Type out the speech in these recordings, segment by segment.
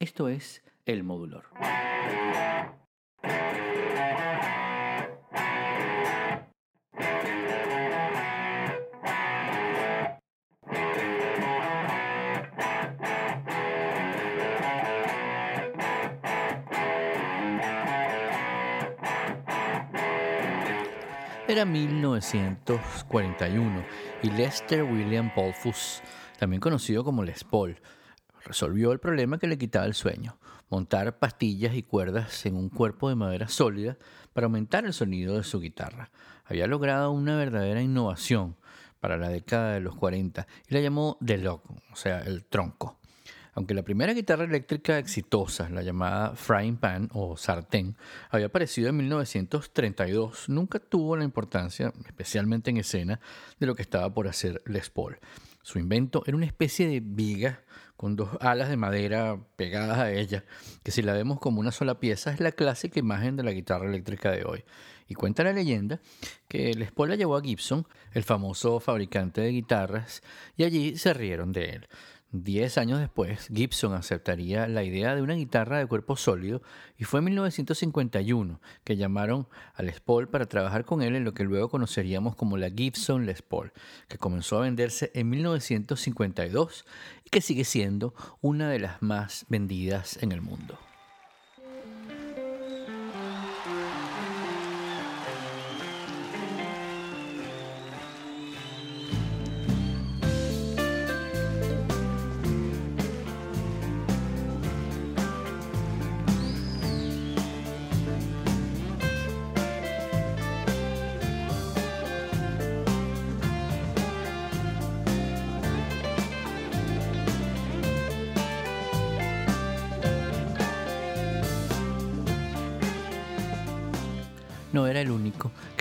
Esto es El Modulor. Era 1941 y Lester William Polfus, también conocido como Les Paul, resolvió el problema que le quitaba el sueño, montar pastillas y cuerdas en un cuerpo de madera sólida para aumentar el sonido de su guitarra. Había logrado una verdadera innovación para la década de los 40 y la llamó The Log, o sea, el tronco. Aunque la primera guitarra eléctrica exitosa, la llamada Frying Pan o sartén, había aparecido en 1932, nunca tuvo la importancia, especialmente en escena, de lo que estaba por hacer Les Paul. Su invento era una especie de viga con dos alas de madera pegadas a ella, que si la vemos como una sola pieza es la clásica imagen de la guitarra eléctrica de hoy. Y cuenta la leyenda que Les Paul la llevó a Gibson, el famoso fabricante de guitarras, y allí se rieron de él. Diez años después, Gibson aceptaría la idea de una guitarra de cuerpo sólido y fue en 1951 que llamaron a Les Paul para trabajar con él en lo que luego conoceríamos como la Gibson Les Paul, que comenzó a venderse en 1952 y que sigue siendo una de las más vendidas en el mundo.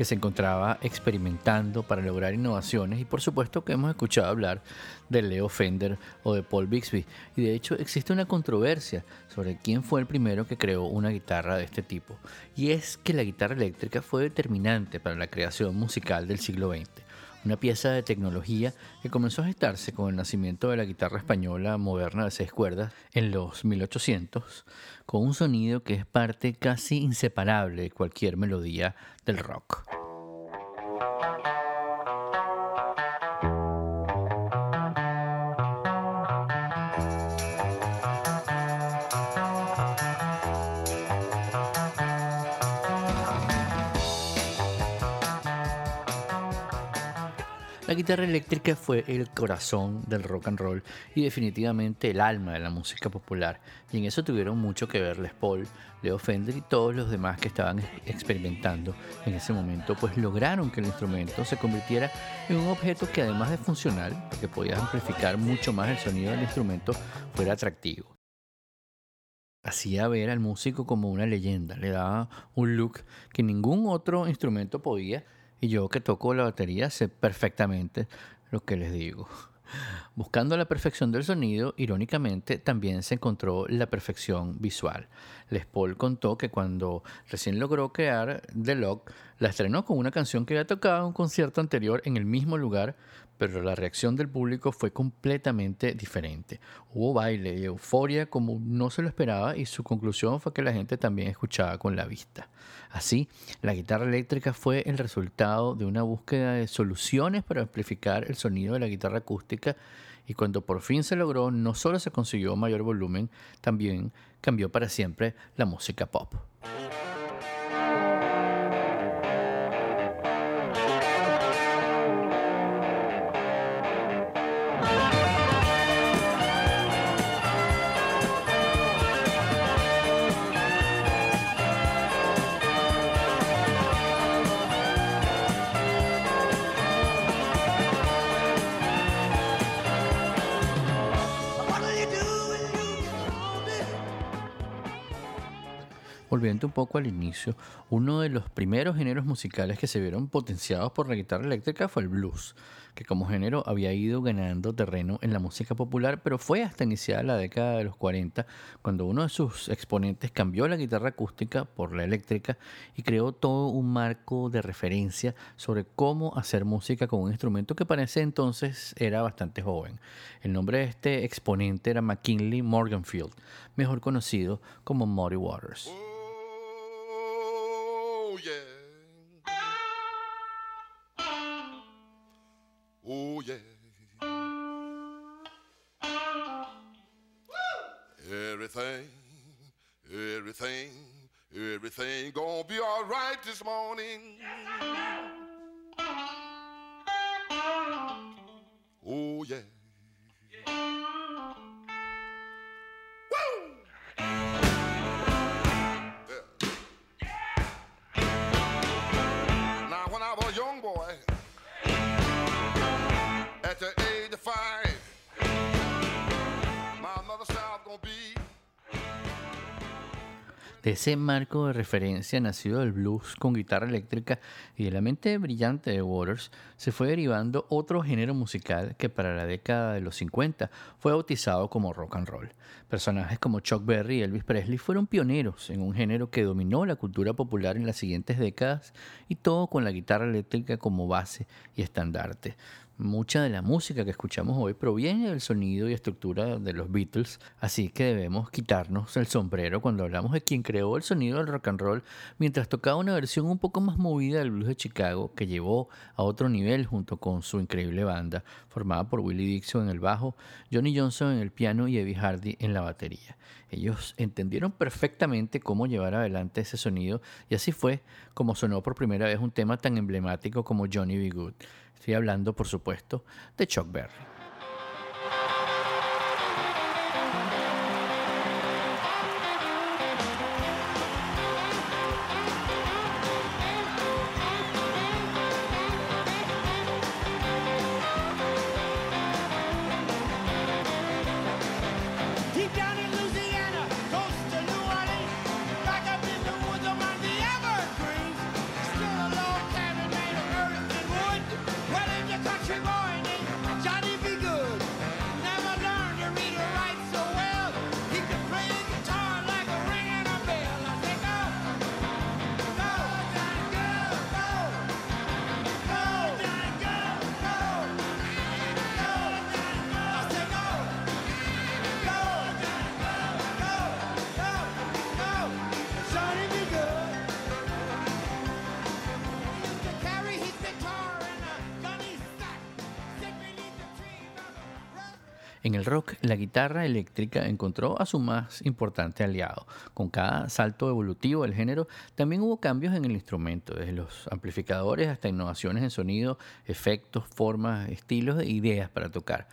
Se encontraba experimentando para lograr innovaciones y por supuesto que hemos escuchado hablar de Leo Fender o de Paul Bixby. Y de hecho existe una controversia sobre quién fue el primero que creó una guitarra de este tipo. Y es que la guitarra eléctrica fue determinante para la creación musical del siglo XX una pieza de tecnología que comenzó a gestarse con el nacimiento de la guitarra española moderna de seis cuerdas en los 1800, con un sonido que es parte casi inseparable de cualquier melodía del rock. Guitarra eléctrica fue el corazón del rock and roll y definitivamente el alma de la música popular. Y en eso tuvieron mucho que ver Les Paul, Leo Fender y todos los demás que estaban experimentando en ese momento, pues lograron que el instrumento se convirtiera en un objeto que además de funcional, porque podía amplificar mucho más el sonido del instrumento, fuera atractivo hacía ver al músico como una leyenda, le daba un look que ningún otro instrumento podía y yo que toco la batería sé perfectamente lo que les digo. Buscando la perfección del sonido, irónicamente también se encontró la perfección visual. Les Paul contó que cuando recién logró crear The Lock, la estrenó con una canción que había tocado en un concierto anterior en el mismo lugar, pero la reacción del público fue completamente diferente. Hubo baile y euforia como no se lo esperaba y su conclusión fue que la gente también escuchaba con la vista. Así, la guitarra eléctrica fue el resultado de una búsqueda de soluciones para amplificar el sonido de la guitarra acústica y cuando por fin se logró no solo se consiguió mayor volumen, también cambió para siempre la música pop. Volviendo un poco al inicio, uno de los primeros géneros musicales que se vieron potenciados por la guitarra eléctrica fue el blues, que como género había ido ganando terreno en la música popular, pero fue hasta iniciada la década de los 40 cuando uno de sus exponentes cambió la guitarra acústica por la eléctrica y creó todo un marco de referencia sobre cómo hacer música con un instrumento que para ese entonces era bastante joven. El nombre de este exponente era McKinley Morganfield, mejor conocido como Muddy Waters. Oh yeah. Everything, everything, everything gonna be all right this morning. Oh ese marco de referencia nacido del blues con guitarra eléctrica y de la mente brillante de Waters, se fue derivando otro género musical que para la década de los 50 fue bautizado como rock and roll. Personajes como Chuck Berry y Elvis Presley fueron pioneros en un género que dominó la cultura popular en las siguientes décadas y todo con la guitarra eléctrica como base y estandarte. Mucha de la música que escuchamos hoy proviene del sonido y estructura de los Beatles, así que debemos quitarnos el sombrero cuando hablamos de quien creó el sonido del rock and roll mientras tocaba una versión un poco más movida del blues de Chicago que llevó a otro nivel junto con su increíble banda, formada por Willie Dixon en el bajo, Johnny Johnson en el piano y Eddie Hardy en la batería. Ellos entendieron perfectamente cómo llevar adelante ese sonido y así fue como sonó por primera vez un tema tan emblemático como Johnny B. Good. Estoy hablando, por supuesto, de Chuck Berry. Guitarra eléctrica encontró a su más importante aliado. Con cada salto evolutivo del género, también hubo cambios en el instrumento, desde los amplificadores hasta innovaciones en sonido, efectos, formas, estilos e ideas para tocar.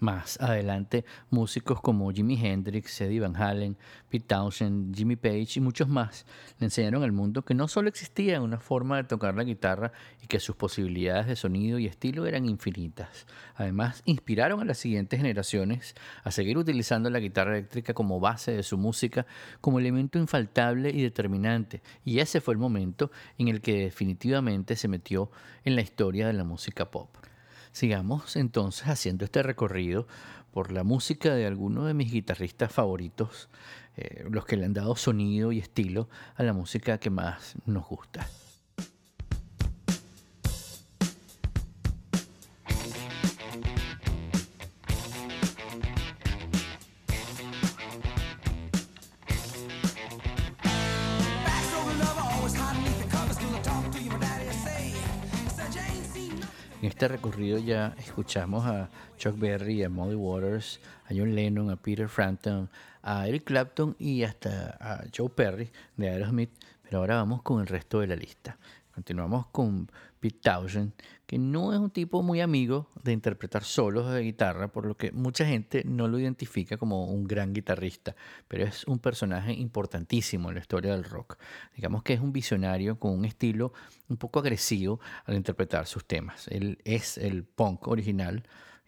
Más adelante, músicos como Jimi Hendrix, Eddie Van Halen, Pete Townshend, Jimmy Page y muchos más le enseñaron al mundo que no solo existía una forma de tocar la guitarra y que sus posibilidades de sonido y estilo eran infinitas. Además, inspiraron a las siguientes generaciones a seguir utilizando la guitarra eléctrica como base de su música, como elemento infaltable y determinante. Y ese fue el momento en el que definitivamente se metió en la historia de la música pop. Sigamos entonces haciendo este recorrido por la música de algunos de mis guitarristas favoritos, eh, los que le han dado sonido y estilo a la música que más nos gusta. Este recorrido ya escuchamos a Chuck Berry, a Molly Waters, a John Lennon, a Peter Frampton, a Eric Clapton y hasta a Joe Perry de Aerosmith. Pero ahora vamos con el resto de la lista. Continuamos con Pete Townshend, que no es un tipo muy amigo de interpretar solos de guitarra, por lo que mucha gente no lo identifica como un gran guitarrista, pero es un personaje importantísimo en la historia del rock. Digamos que es un visionario con un estilo un poco agresivo al interpretar sus temas. Él es el punk original,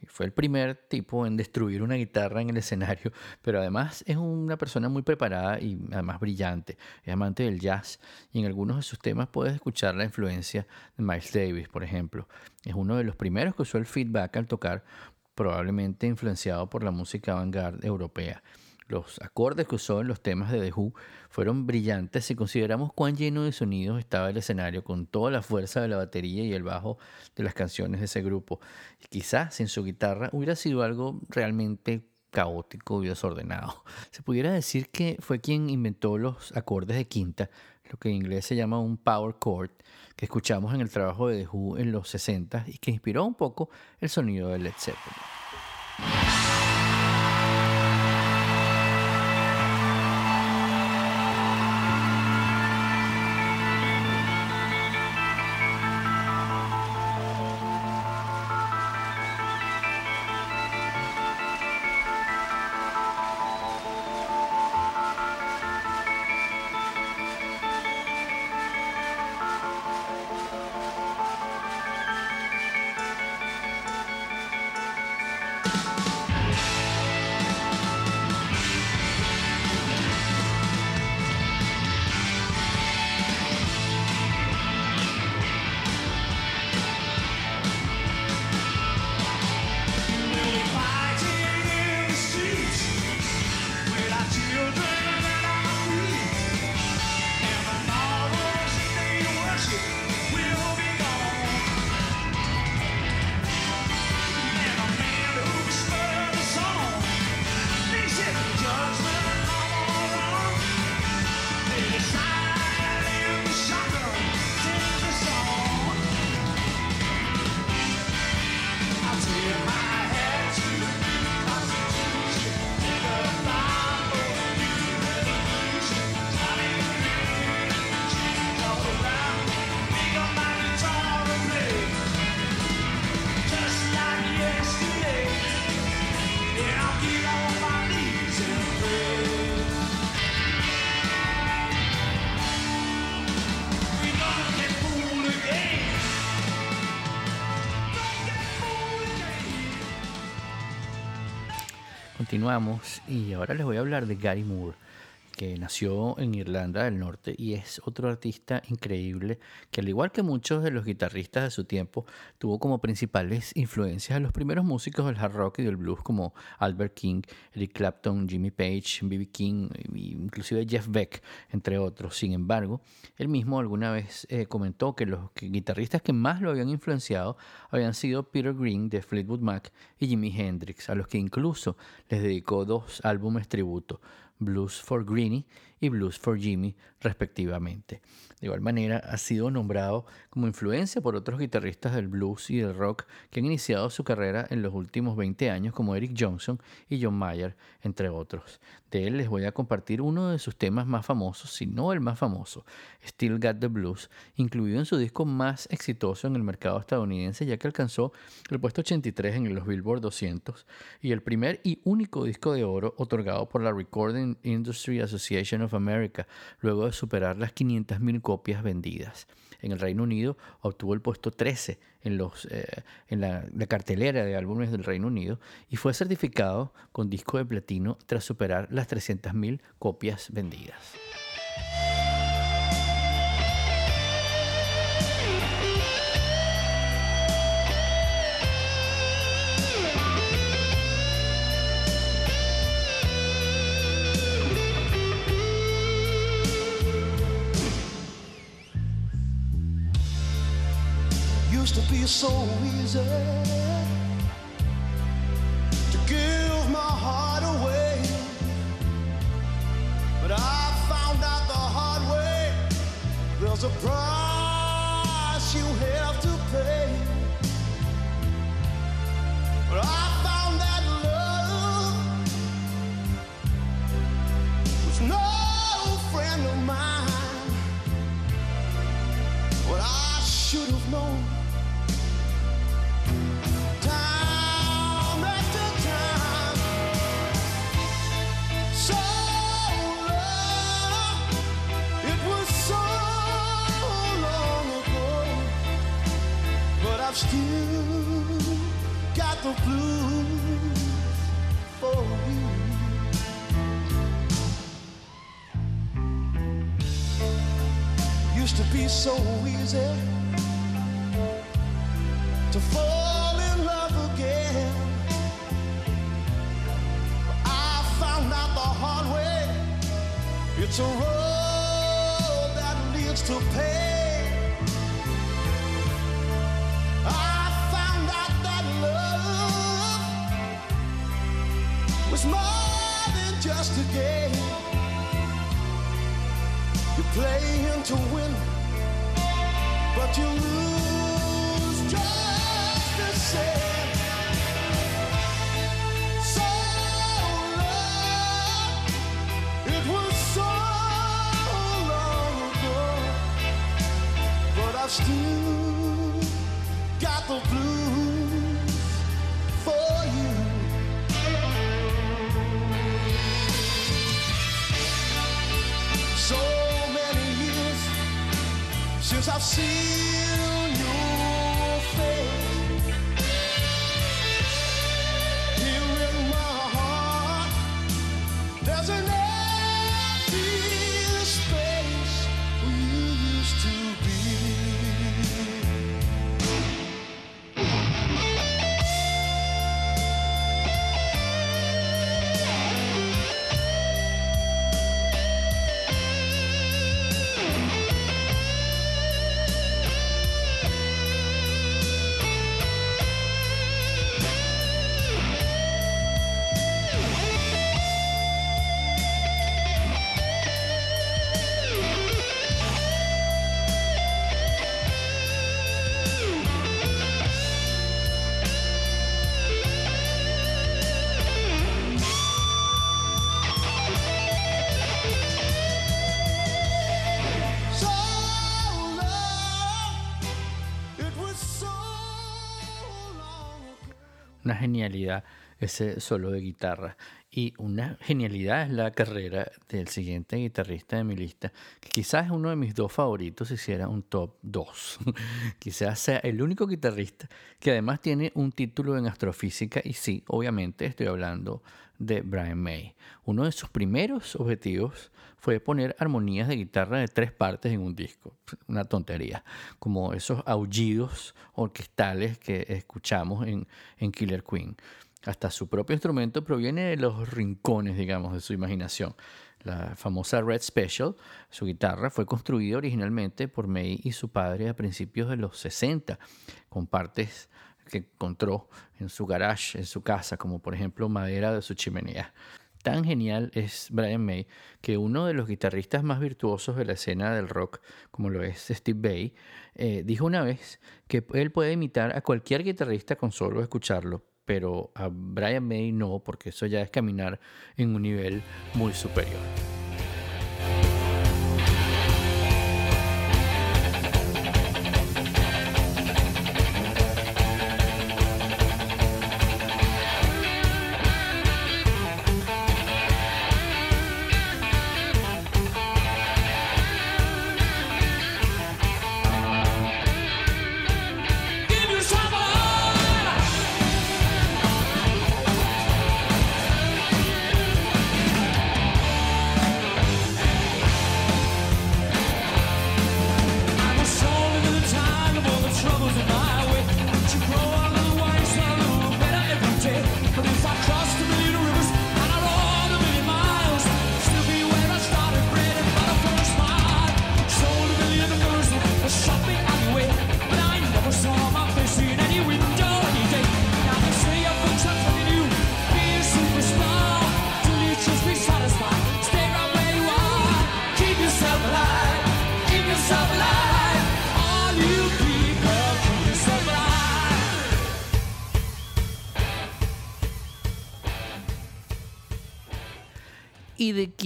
fue el primer tipo en destruir una guitarra en el escenario, pero además es una persona muy preparada y además brillante. Es amante del jazz y en algunos de sus temas puedes escuchar la influencia de Miles Davis, por ejemplo. Es uno de los primeros que usó el feedback al tocar, probablemente influenciado por la música avant-garde europea. Los acordes que usó en los temas de The Who fueron brillantes si consideramos cuán lleno de sonidos estaba el escenario con toda la fuerza de la batería y el bajo de las canciones de ese grupo. Y quizás sin su guitarra hubiera sido algo realmente caótico y desordenado. Se pudiera decir que fue quien inventó los acordes de quinta, lo que en inglés se llama un power chord, que escuchamos en el trabajo de The Who en los 60 y que inspiró un poco el sonido de Led Zeppelin. Continuamos y ahora les voy a hablar de Gary Moore que nació en Irlanda del Norte y es otro artista increíble que al igual que muchos de los guitarristas de su tiempo, tuvo como principales influencias a los primeros músicos del hard rock y del blues como Albert King, Eric Clapton, Jimmy Page, B.B. King, inclusive Jeff Beck, entre otros. Sin embargo, él mismo alguna vez eh, comentó que los guitarristas que más lo habían influenciado habían sido Peter Green de Fleetwood Mac y Jimi Hendrix, a los que incluso les dedicó dos álbumes tributo. Blues for Greenie y Blues for Jimmy, respectivamente. De igual manera, ha sido nombrado como influencia por otros guitarristas del blues y del rock que han iniciado su carrera en los últimos 20 años, como Eric Johnson y John Mayer, entre otros. De él les voy a compartir uno de sus temas más famosos, si no el más famoso, Still Got the Blues, incluido en su disco más exitoso en el mercado estadounidense, ya que alcanzó el puesto 83 en los Billboard 200 y el primer y único disco de oro otorgado por la Recording Industry Association of America, luego de superar las 500.000 copias vendidas. En el Reino Unido obtuvo el puesto 13 en, eh, la, cartelera de álbumes del Reino Unido y fue certificado con disco de platino tras superar las 300.000 copias vendidas. Be so easy to give my heart away. But I found out the hard way there's a price you have still got the blues for you. Used to be so easy to fall in love again. But I found out the hard way. It's a road that leads to pain. To win, but you lose since genialidad ese solo de guitarra. Y una genialidad es la carrera del siguiente guitarrista de mi lista, que quizás es uno de mis dos favoritos hiciera un top 2. quizás sea el único guitarrista que además tiene un título en astrofísica y sí, obviamente estoy hablando de Brian May. Uno de sus primeros objetivos fue poner armonías de guitarra de tres partes en un disco. Una tontería, como esos aullidos orquestales que escuchamos en Killer Queen. Hasta su propio instrumento proviene de los rincones, digamos, de su imaginación. La famosa Red Special, su guitarra, fue construida originalmente por May y su padre a principios de los 60, con partes que encontró en su garage, en su casa, como por ejemplo madera de su chimenea. Tan genial es Brian May que uno de los guitarristas más virtuosos de la escena del rock, como lo es Steve Bay, eh, dijo una vez que él puede imitar a cualquier guitarrista con solo escucharlo, pero a Brian May no, porque eso ya es caminar en un nivel muy superior.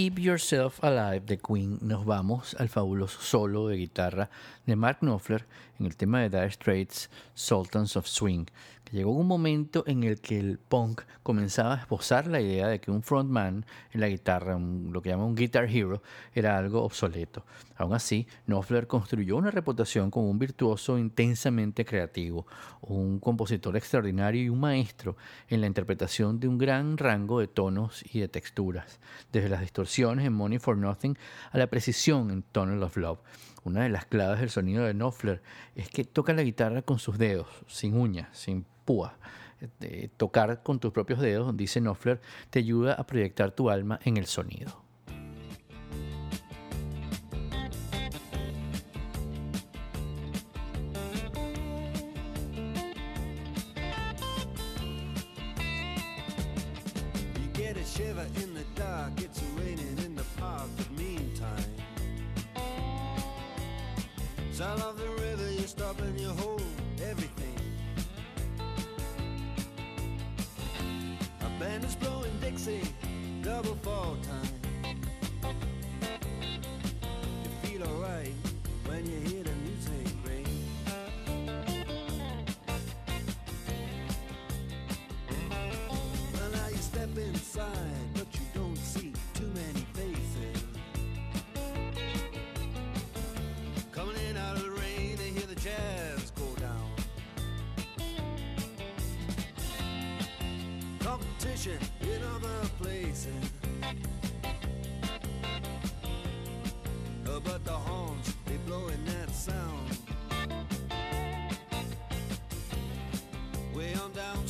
Keep Yourself Alive de Queen nos vamos al fabuloso solo de guitarra de Mark Knopfler en el tema de Dire Straits, Sultans of Swing, Llegó un momento en el que el punk comenzaba a esbozar la idea de que un frontman en la guitarra, lo que llaman un guitar hero, era algo obsoleto. Aún así, Knopfler construyó una reputación como un virtuoso intensamente creativo, un compositor extraordinario y un maestro en la interpretación de un gran rango de tonos y de texturas, desde las distorsiones en Money for Nothing a la precisión en Tunnel of Love. Una de las claves del sonido de Knopfler es que toca la guitarra con sus dedos, sin uñas, sin púas. Eh, tocar con tus propios dedos, dice Knopfler, te ayuda a proyectar tu alma en el sonido.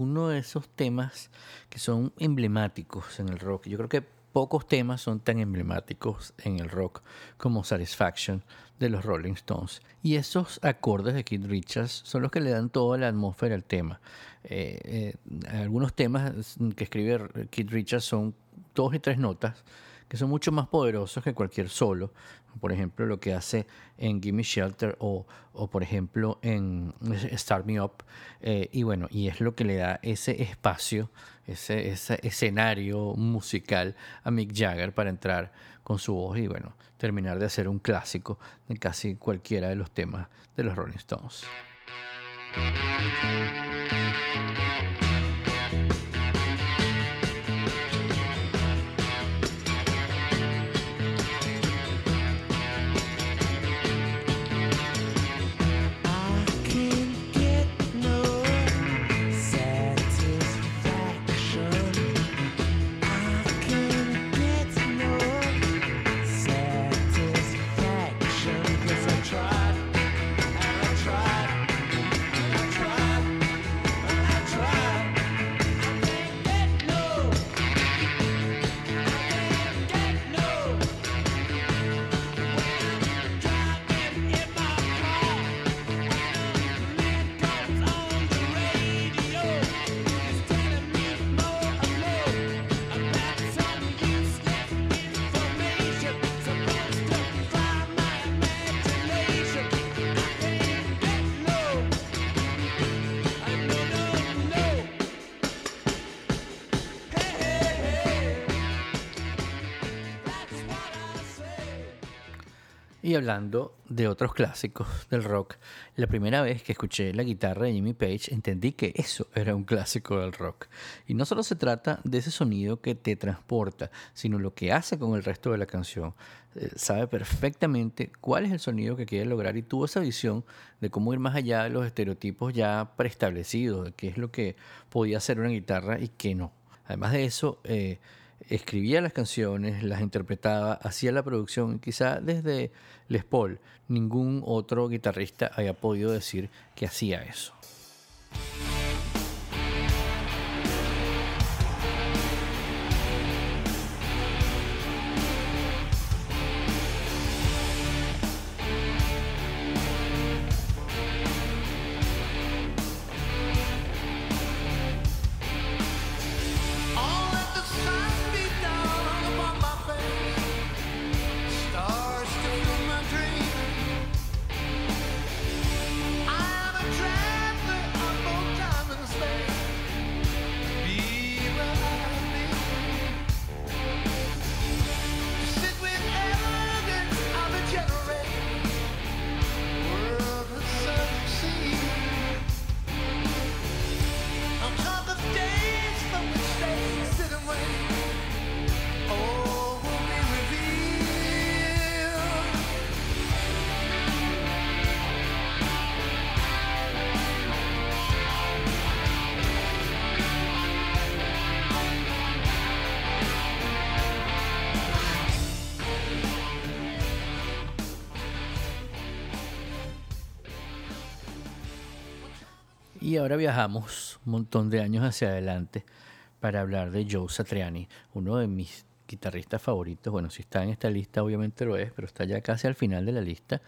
uno de esos temas que son emblemáticos en el rock. Yo creo que pocos temas son tan emblemáticos en el rock como Satisfaction de los Rolling Stones. Y esos acordes de Keith Richards son los que le dan toda la atmósfera al tema. Eh, eh, algunos temas que escribe Keith Richards son dos y tres notas que son mucho más poderosos que cualquier solo. Por ejemplo, lo que hace en Gimme Shelter o, por ejemplo en Start Me Up. Eh, y bueno, y es lo que le da ese espacio, ese escenario musical a Mick Jagger para entrar con su voz y bueno, terminar de hacer un clásico de casi cualquiera de los temas de los Rolling Stones. Y hablando de otros clásicos del rock, la primera vez que escuché la guitarra de Jimmy Page entendí que eso era un clásico del rock. Y no solo se trata de ese sonido que te transporta, sino lo que hace con el resto de la canción. Eh, sabe perfectamente cuál es el sonido que quiere lograr y tuvo esa visión de cómo ir más allá de los estereotipos ya preestablecidos, de qué es lo que podía hacer una guitarra y qué no. Además de eso, eh, escribía las canciones, las interpretaba, hacía la producción. Quizá desde Les Paul ningún otro guitarrista haya podido decir que hacía eso. Y ahora viajamos un montón de años hacia adelante para hablar de Joe Satriani, uno de mis guitarristas favoritos. Bueno, si está en esta lista, obviamente lo es, pero está ya casi al final de la lista.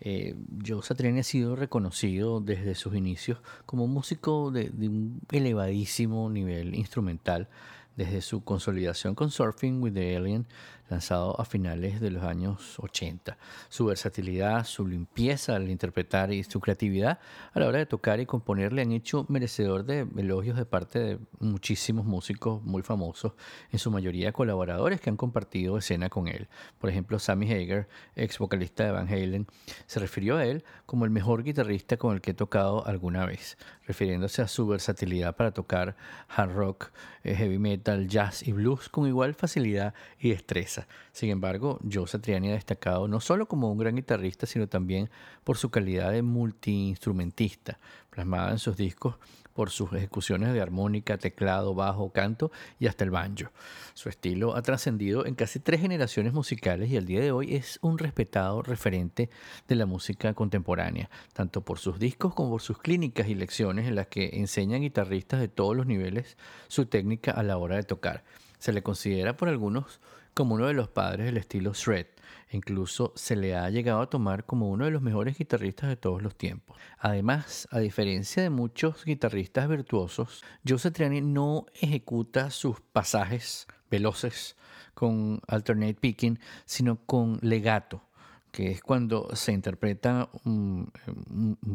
Eh, Joe Satriani ha sido reconocido desde sus inicios como un músico de, de un elevadísimo nivel instrumental desde su consolidación con Surfing with the Alien lanzado a finales de los años 80. Su versatilidad, su limpieza al interpretar y su creatividad a la hora de tocar y componer le han hecho merecedor de elogios de parte de muchísimos músicos muy famosos, en su mayoría colaboradores que han compartido escena con él. Por ejemplo, Sammy Hager, ex vocalista de Van Halen, se refirió a él como el mejor guitarrista con el que he tocado alguna vez, refiriéndose a su versatilidad para tocar hard rock, eh, heavy metal, jazz y blues con igual facilidad y destreza. Sin embargo, Joe Satriani ha destacado no solo como un gran guitarrista, sino también por su calidad de multiinstrumentista, plasmada en sus discos por sus ejecuciones de armónica, teclado, bajo, canto y hasta el banjo. Su estilo ha trascendido en casi tres generaciones musicales y al día de hoy es un respetado referente de la música contemporánea, tanto por sus discos como por sus clínicas y lecciones en las que enseñan guitarristas de todos los niveles su técnica a la hora de tocar. Se le considera por algunos como uno de los padres del estilo shred. Incluso se le ha llegado a tomar como uno de los mejores guitarristas de todos los tiempos. Además, a diferencia de muchos guitarristas virtuosos, Joe Satriani no ejecuta sus pasajes veloces con alternate picking, sino con legato que es cuando se interpreta un,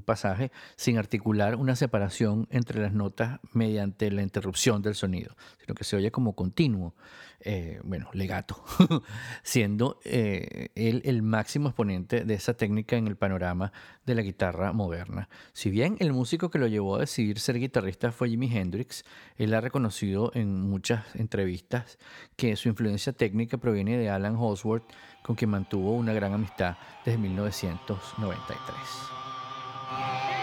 pasaje sin articular una separación entre las notas mediante la interrupción del sonido, sino que se oye como continuo, eh, bueno, legato, siendo eh, él el máximo exponente de esa técnica en el panorama de la guitarra moderna. Si bien el músico que lo llevó a decidir ser guitarrista fue Jimi Hendrix, él ha reconocido en muchas entrevistas que su influencia técnica proviene de Alan Holdsworth, con quien mantuvo una gran amistad desde 1993.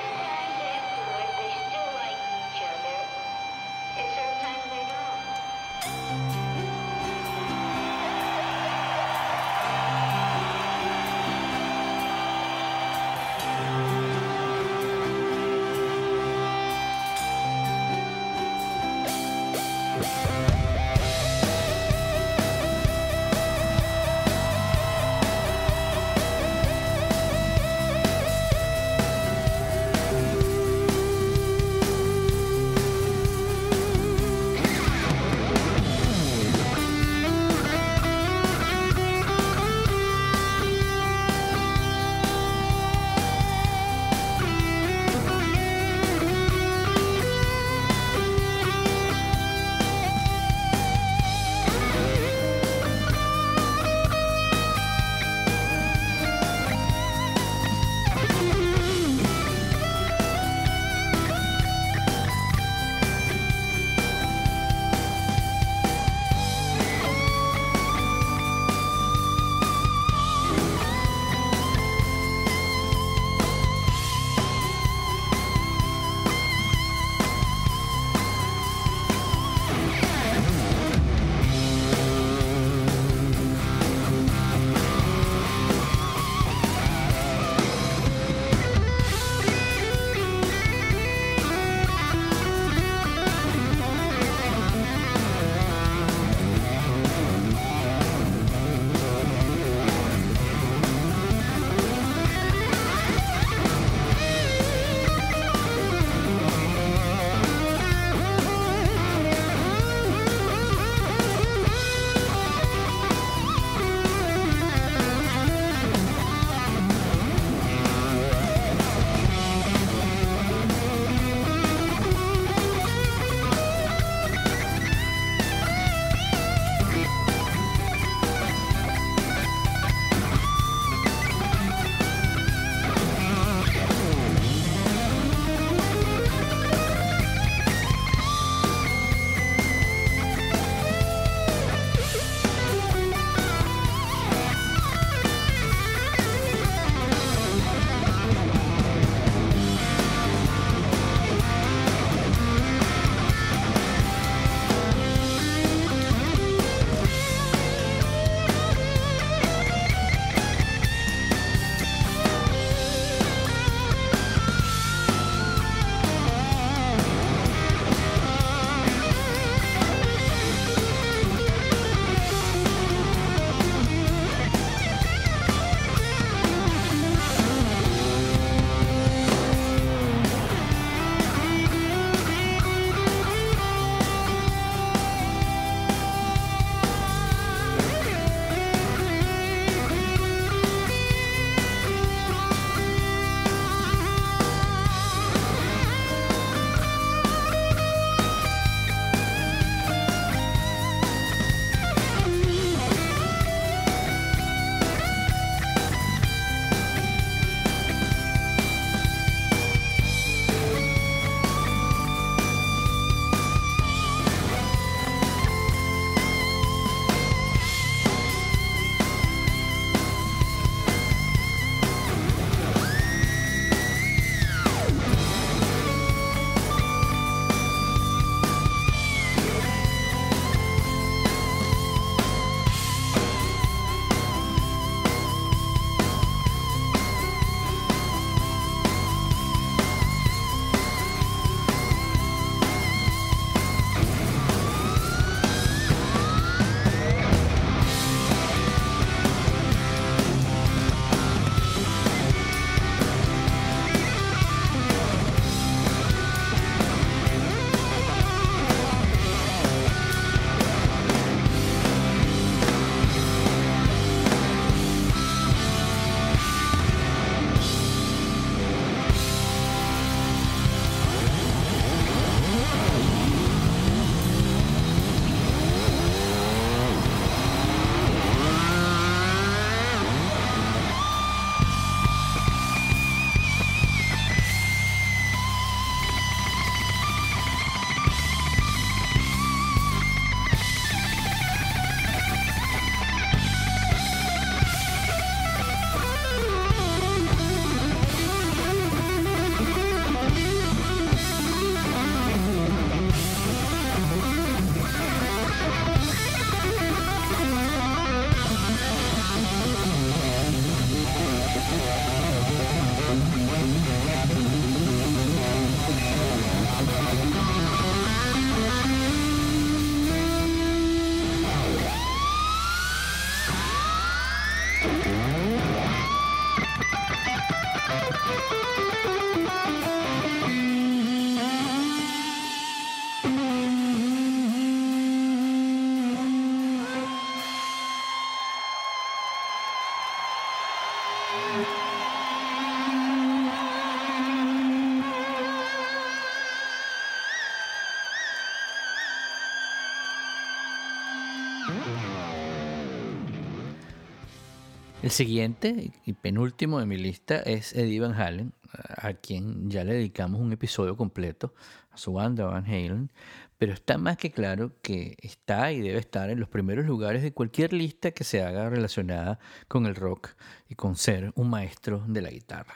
Siguiente y penúltimo de mi lista es Eddie Van Halen, a quien ya le dedicamos un episodio completo a su banda Van Halen, pero está más que claro que está y debe estar en los primeros lugares de cualquier lista que se haga relacionada con el rock y con ser un maestro de la guitarra.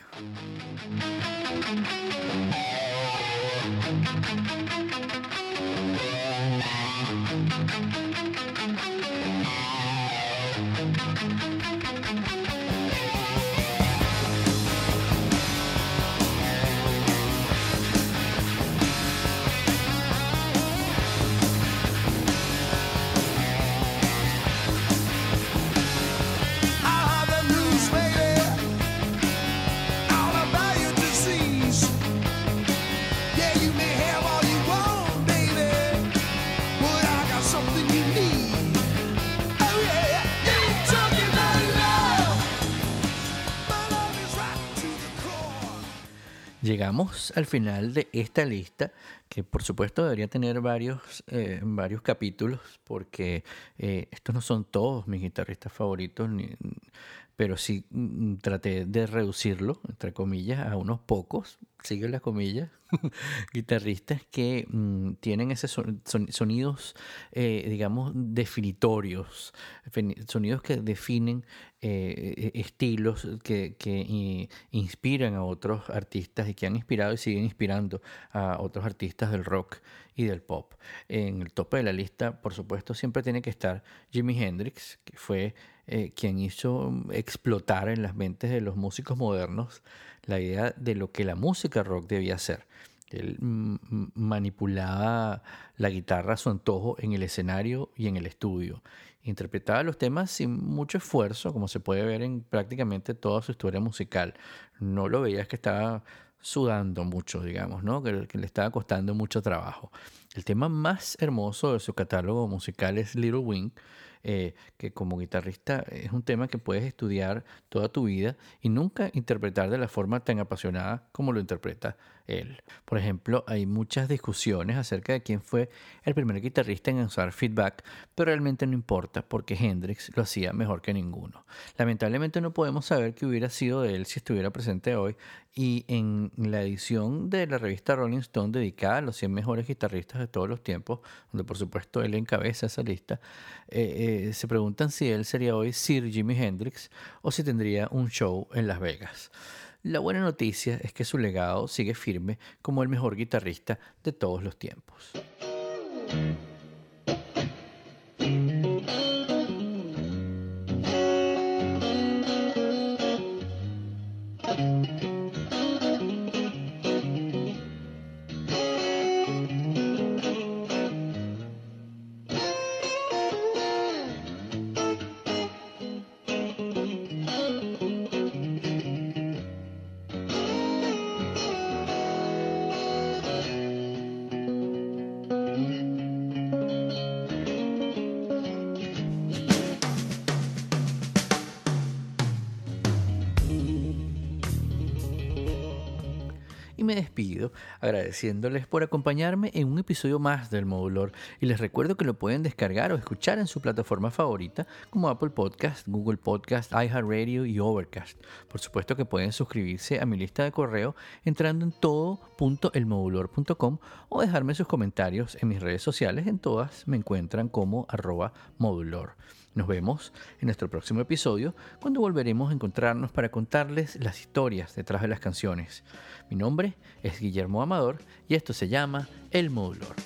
Llegamos al final de esta lista, que por supuesto debería tener varios, eh, varios capítulos, porque eh, estos no son todos mis guitarristas favoritos, ni- pero sí mm, traté de reducirlo, entre comillas, a unos pocos, sigue las comillas, guitarristas que mm, tienen esos son- son- sonidos, eh, digamos, definitorios, fini- sonidos que definen eh, e- estilos que, que i- inspiran a otros artistas y que han inspirado y siguen inspirando a otros artistas del rock y del pop. En el tope de la lista, por supuesto, siempre tiene que estar Jimi Hendrix, que fue eh, quien hizo mm, explotar en las mentes de los músicos modernos la idea de lo que la música rock debía ser. Él mm, mm, manipulaba la guitarra a su antojo en el escenario y en el estudio. Interpretaba los temas sin mucho esfuerzo, como se puede ver en prácticamente toda su historia musical. No lo veías que estaba sudando mucho, digamos, ¿no? Que, que le estaba costando mucho trabajo. El tema más hermoso de su catálogo musical es Little Wing, eh, que como guitarrista es un tema que puedes estudiar toda tu vida y nunca interpretar de la forma tan apasionada como lo interpreta Por ejemplo, hay muchas discusiones acerca de quién fue el primer guitarrista en usar feedback, pero realmente no importa porque Hendrix lo hacía mejor que ninguno. Lamentablemente no podemos saber qué hubiera sido de él si estuviera presente hoy y en la edición de la revista Rolling Stone dedicada a los 100 mejores guitarristas de todos los tiempos, donde por supuesto él encabeza esa lista, eh, eh, se preguntan si él sería hoy Sir Jimi Hendrix o si tendría un show en Las Vegas. La buena noticia es que su legado sigue firme como el mejor guitarrista de todos los tiempos. Me despido agradeciéndoles por acompañarme en un episodio más del Modulor y les recuerdo que lo pueden descargar o escuchar en su plataforma favorita como Apple Podcast, Google Podcast, iHeartRadio y Overcast. Por supuesto que pueden suscribirse a mi lista de correo entrando en todo.elmodulor.com o dejarme sus comentarios en mis redes sociales, en todas me encuentran como arroba modulor. Nos vemos en nuestro próximo episodio cuando volveremos a encontrarnos para contarles las historias detrás de las canciones. Mi nombre es Guillermo Amador y esto se llama El Modulor.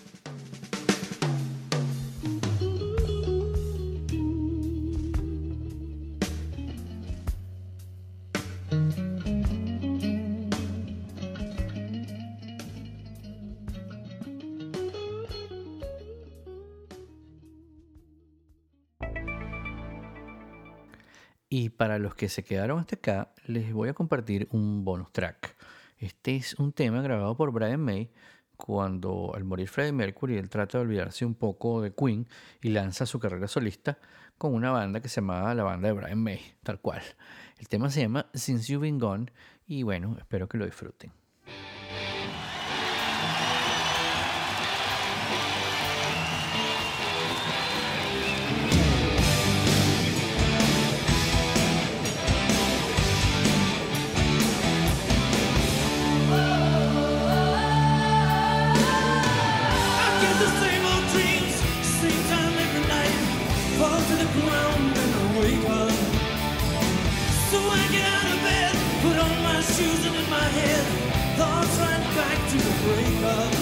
Que se quedaron hasta acá, les voy a compartir un bonus track. Este es un tema grabado por Brian May cuando al morir Freddie Mercury él trata de olvidarse un poco de Queen y lanza su carrera solista con una banda que se llamaba la banda de Brian May, tal cual. El tema se llama Since You've Been Gone y bueno, espero que lo disfruten. To the